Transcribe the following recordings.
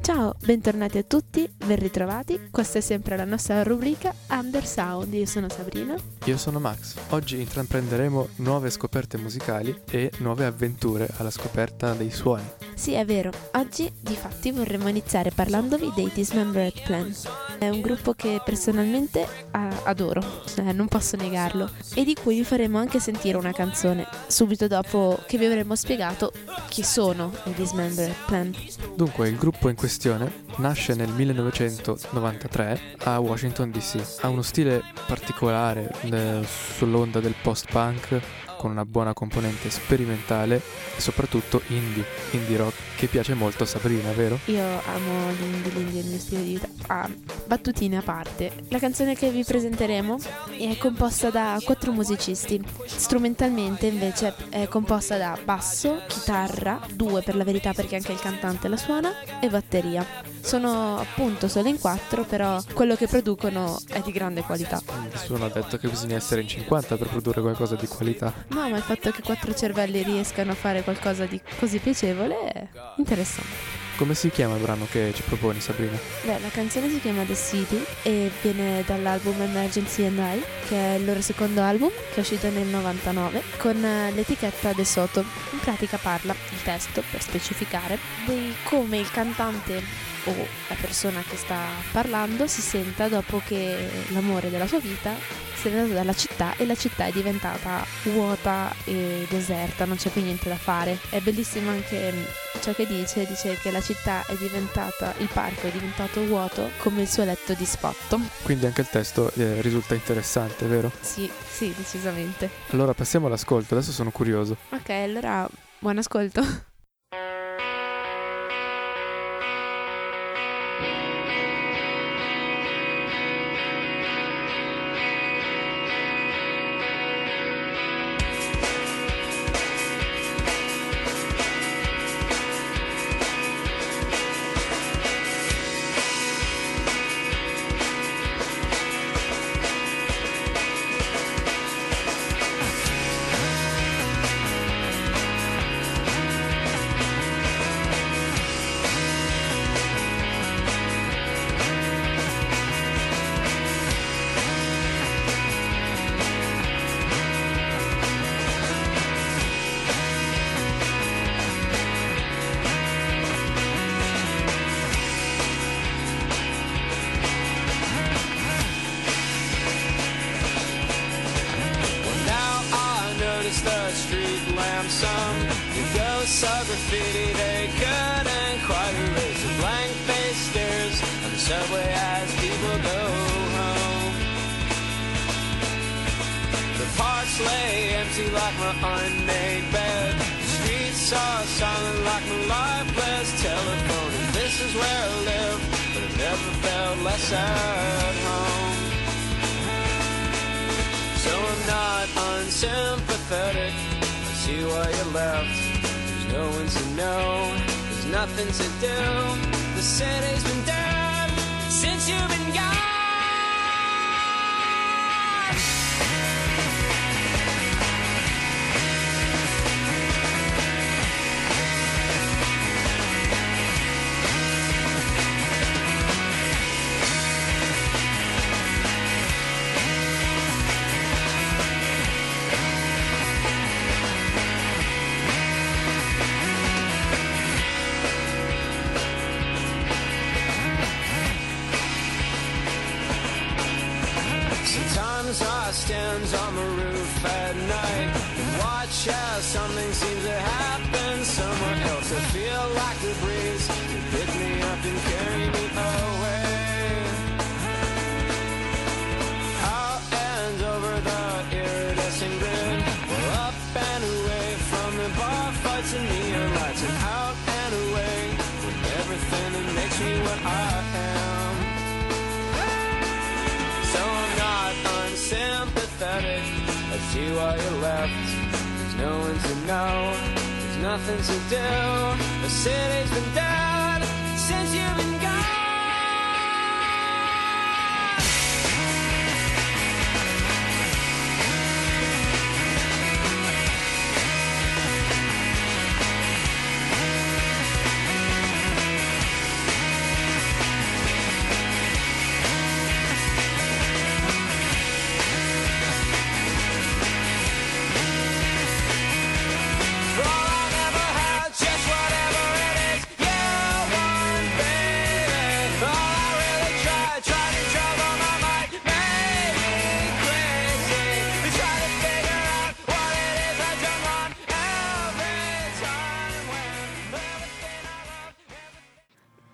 Ciao, bentornati a tutti, ben ritrovati. Questa è sempre la nostra rubrica Undersound. Io sono Sabrina. Io sono Max. Oggi intraprenderemo nuove scoperte musicali e nuove avventure alla scoperta dei suoni. Sì, è vero. Oggi, di fatti, vorremmo iniziare parlandovi dei Dismembered Plan. È un gruppo che personalmente adoro, eh, non posso negarlo, e di cui vi faremo anche sentire una canzone, subito dopo che vi avremo spiegato chi sono i Dismembered Plan. Dunque, il gruppo in questione nasce nel 1993 a Washington DC. Ha uno stile particolare eh, sull'onda del post-punk con una buona componente sperimentale e soprattutto indie, indie rock, che piace molto a Sabrina, vero? Io amo l'indie, l'indie è il mio stile di vita. Ah, battutine a parte. La canzone che vi presenteremo è composta da quattro musicisti. Strumentalmente invece è composta da basso, chitarra, due per la verità perché anche il cantante la suona, e batteria. Sono appunto solo in quattro, però quello che producono è di grande qualità. Nessuno ha detto che bisogna essere in 50 per produrre qualcosa di qualità. No, ma il fatto che quattro cervelli riescano a fare qualcosa di così piacevole è interessante. Come si chiama il brano che ci proponi, Sabrina? Beh, la canzone si chiama The City e viene dall'album Emergency and I, che è il loro secondo album, che è uscito nel 99, con eh, l'etichetta De Soto. In pratica parla, il testo, per specificare, di come il cantante o la persona che sta parlando si senta dopo che l'amore della sua vita se n'è andato dalla città e la città è diventata vuota e deserta, non c'è più niente da fare. È bellissimo anche ciò che dice, dice che la città è diventata, il parco è diventato vuoto come il suo letto disfatto. Quindi anche il testo eh, risulta interessante, vero? Sì, sì, decisamente. Allora passiamo all'ascolto, adesso sono curioso. Ok, allora buon ascolto. Lamps some the ghosts of graffiti they couldn't quite erase the blank face stares on the subway as people go home. The parks lay empty like my unmade bed. The streets are silent like my lifeless telephone. And this is where I live, but I never felt less at home. So I'm not unsympathetic. See why you left. There's no one to know. There's nothing to do. The city's been dead since you've been gone. Sometimes I stand on the roof at night and watch as something seems to happen somewhere else. I feel like the breeze can pick me up and carry me away. Out and over the iridescent grid, well, up and away from the bar fights and neon lights, and out see why you left. There's no one to know. There's nothing to do. The city's been dead since you've been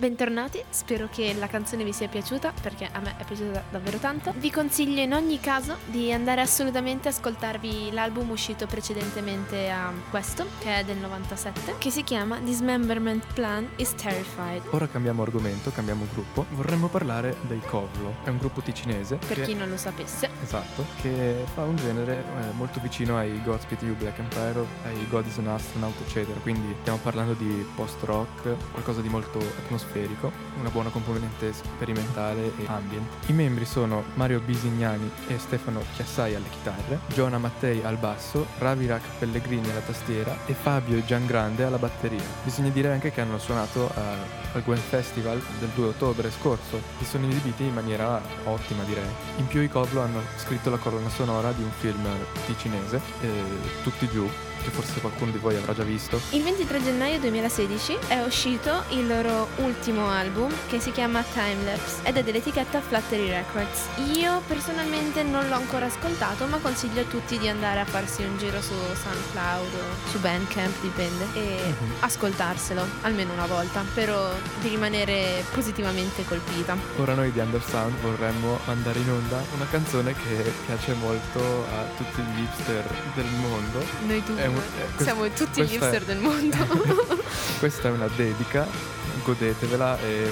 Bentornati, spero che la canzone vi sia piaciuta perché a me è piaciuta davvero tanto. Vi consiglio in ogni caso di andare assolutamente a ascoltarvi l'album uscito precedentemente a questo, che è del 97, che si chiama Dismemberment Plan is Terrified. Ora cambiamo argomento, cambiamo gruppo. Vorremmo parlare dei Kovlo. È un gruppo ticinese. Per che- chi non lo sapesse. Esatto, che fa un genere eh, molto vicino ai Godspeed You Black Emperor, ai God is an Astronaut, eccetera. Quindi stiamo parlando di post-rock, qualcosa di molto atmosferico, una buona componente sperimentale e ambient. I membri sono Mario Bisignani e Stefano Chiassai alle chitarre, Giona Mattei al basso, Ravirak Pellegrini alla tastiera e Fabio Giangrande alla batteria. Bisogna dire anche che hanno suonato a- al Gwen Festival del 2 ottobre scorso e sono esibiti in maniera ottima direi. In più i Kovlo hanno scritto la colonna sonora di un film ticinese, eh, Tutti giù, che forse qualcuno di voi avrà già visto. Il 23 gennaio 2016 è uscito il loro ultimo album che si chiama Timelapse ed è dell'etichetta Flattery Records. Io personalmente non l'ho ancora ascoltato ma consiglio a tutti di andare a farsi un giro su SoundCloud o su Bandcamp, dipende, e Mhm. ascoltarselo almeno una volta, spero di rimanere positivamente colpita. Ora noi di Undersound vorremmo mandare in onda una canzone che piace molto a tutti gli hipster del mondo. Noi È un- eh, quest- siamo tutti gli questa è- hipster del mondo. Questa è una dedica, godetevela e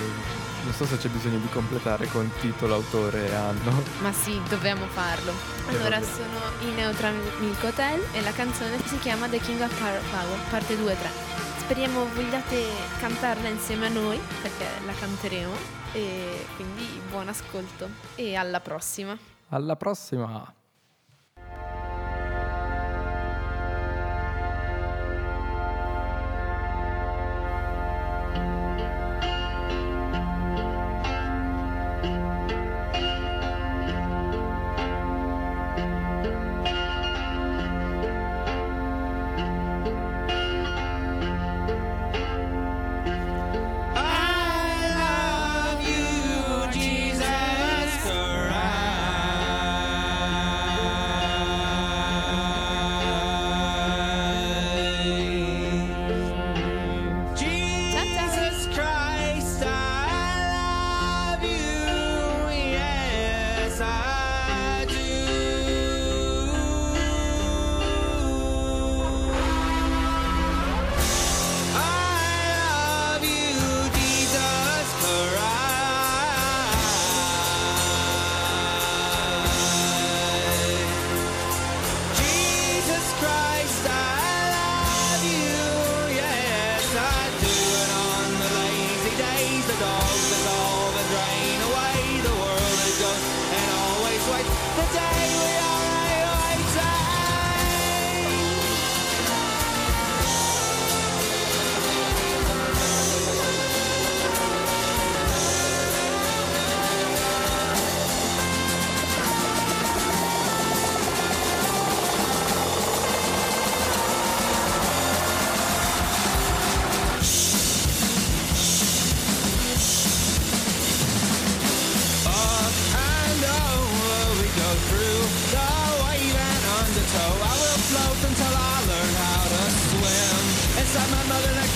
non so se c'è bisogno di completare con titolo, autore e anno. Ma sì, dobbiamo farlo. Allora, sono i Neutral Milk Hotel e la canzone si chiama The King of Power, Power, parte 2-3. Speriamo vogliate cantarla insieme a noi perché la canteremo e quindi buon ascolto e alla prossima. Alla prossima!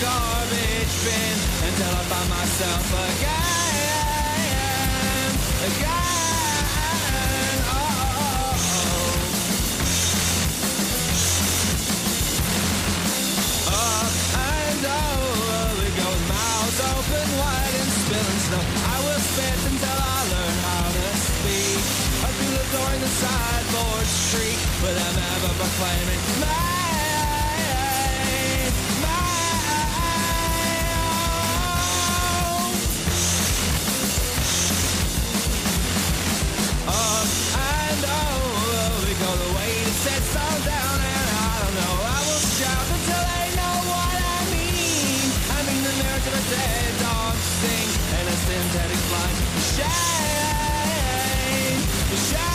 Garbage bin until I find myself again. Again. Oh, oh, oh. Up and over we go, mouths open wide and spilling snow. I will spit until I learn how to speak. Up through the door in the sideboard with them ever proclaiming. synthetic shade shine.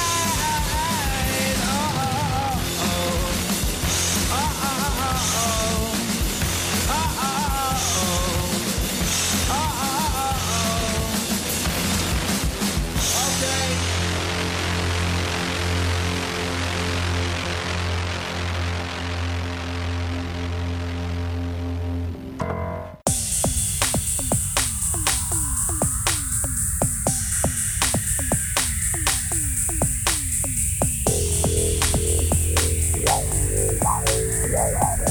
Bye.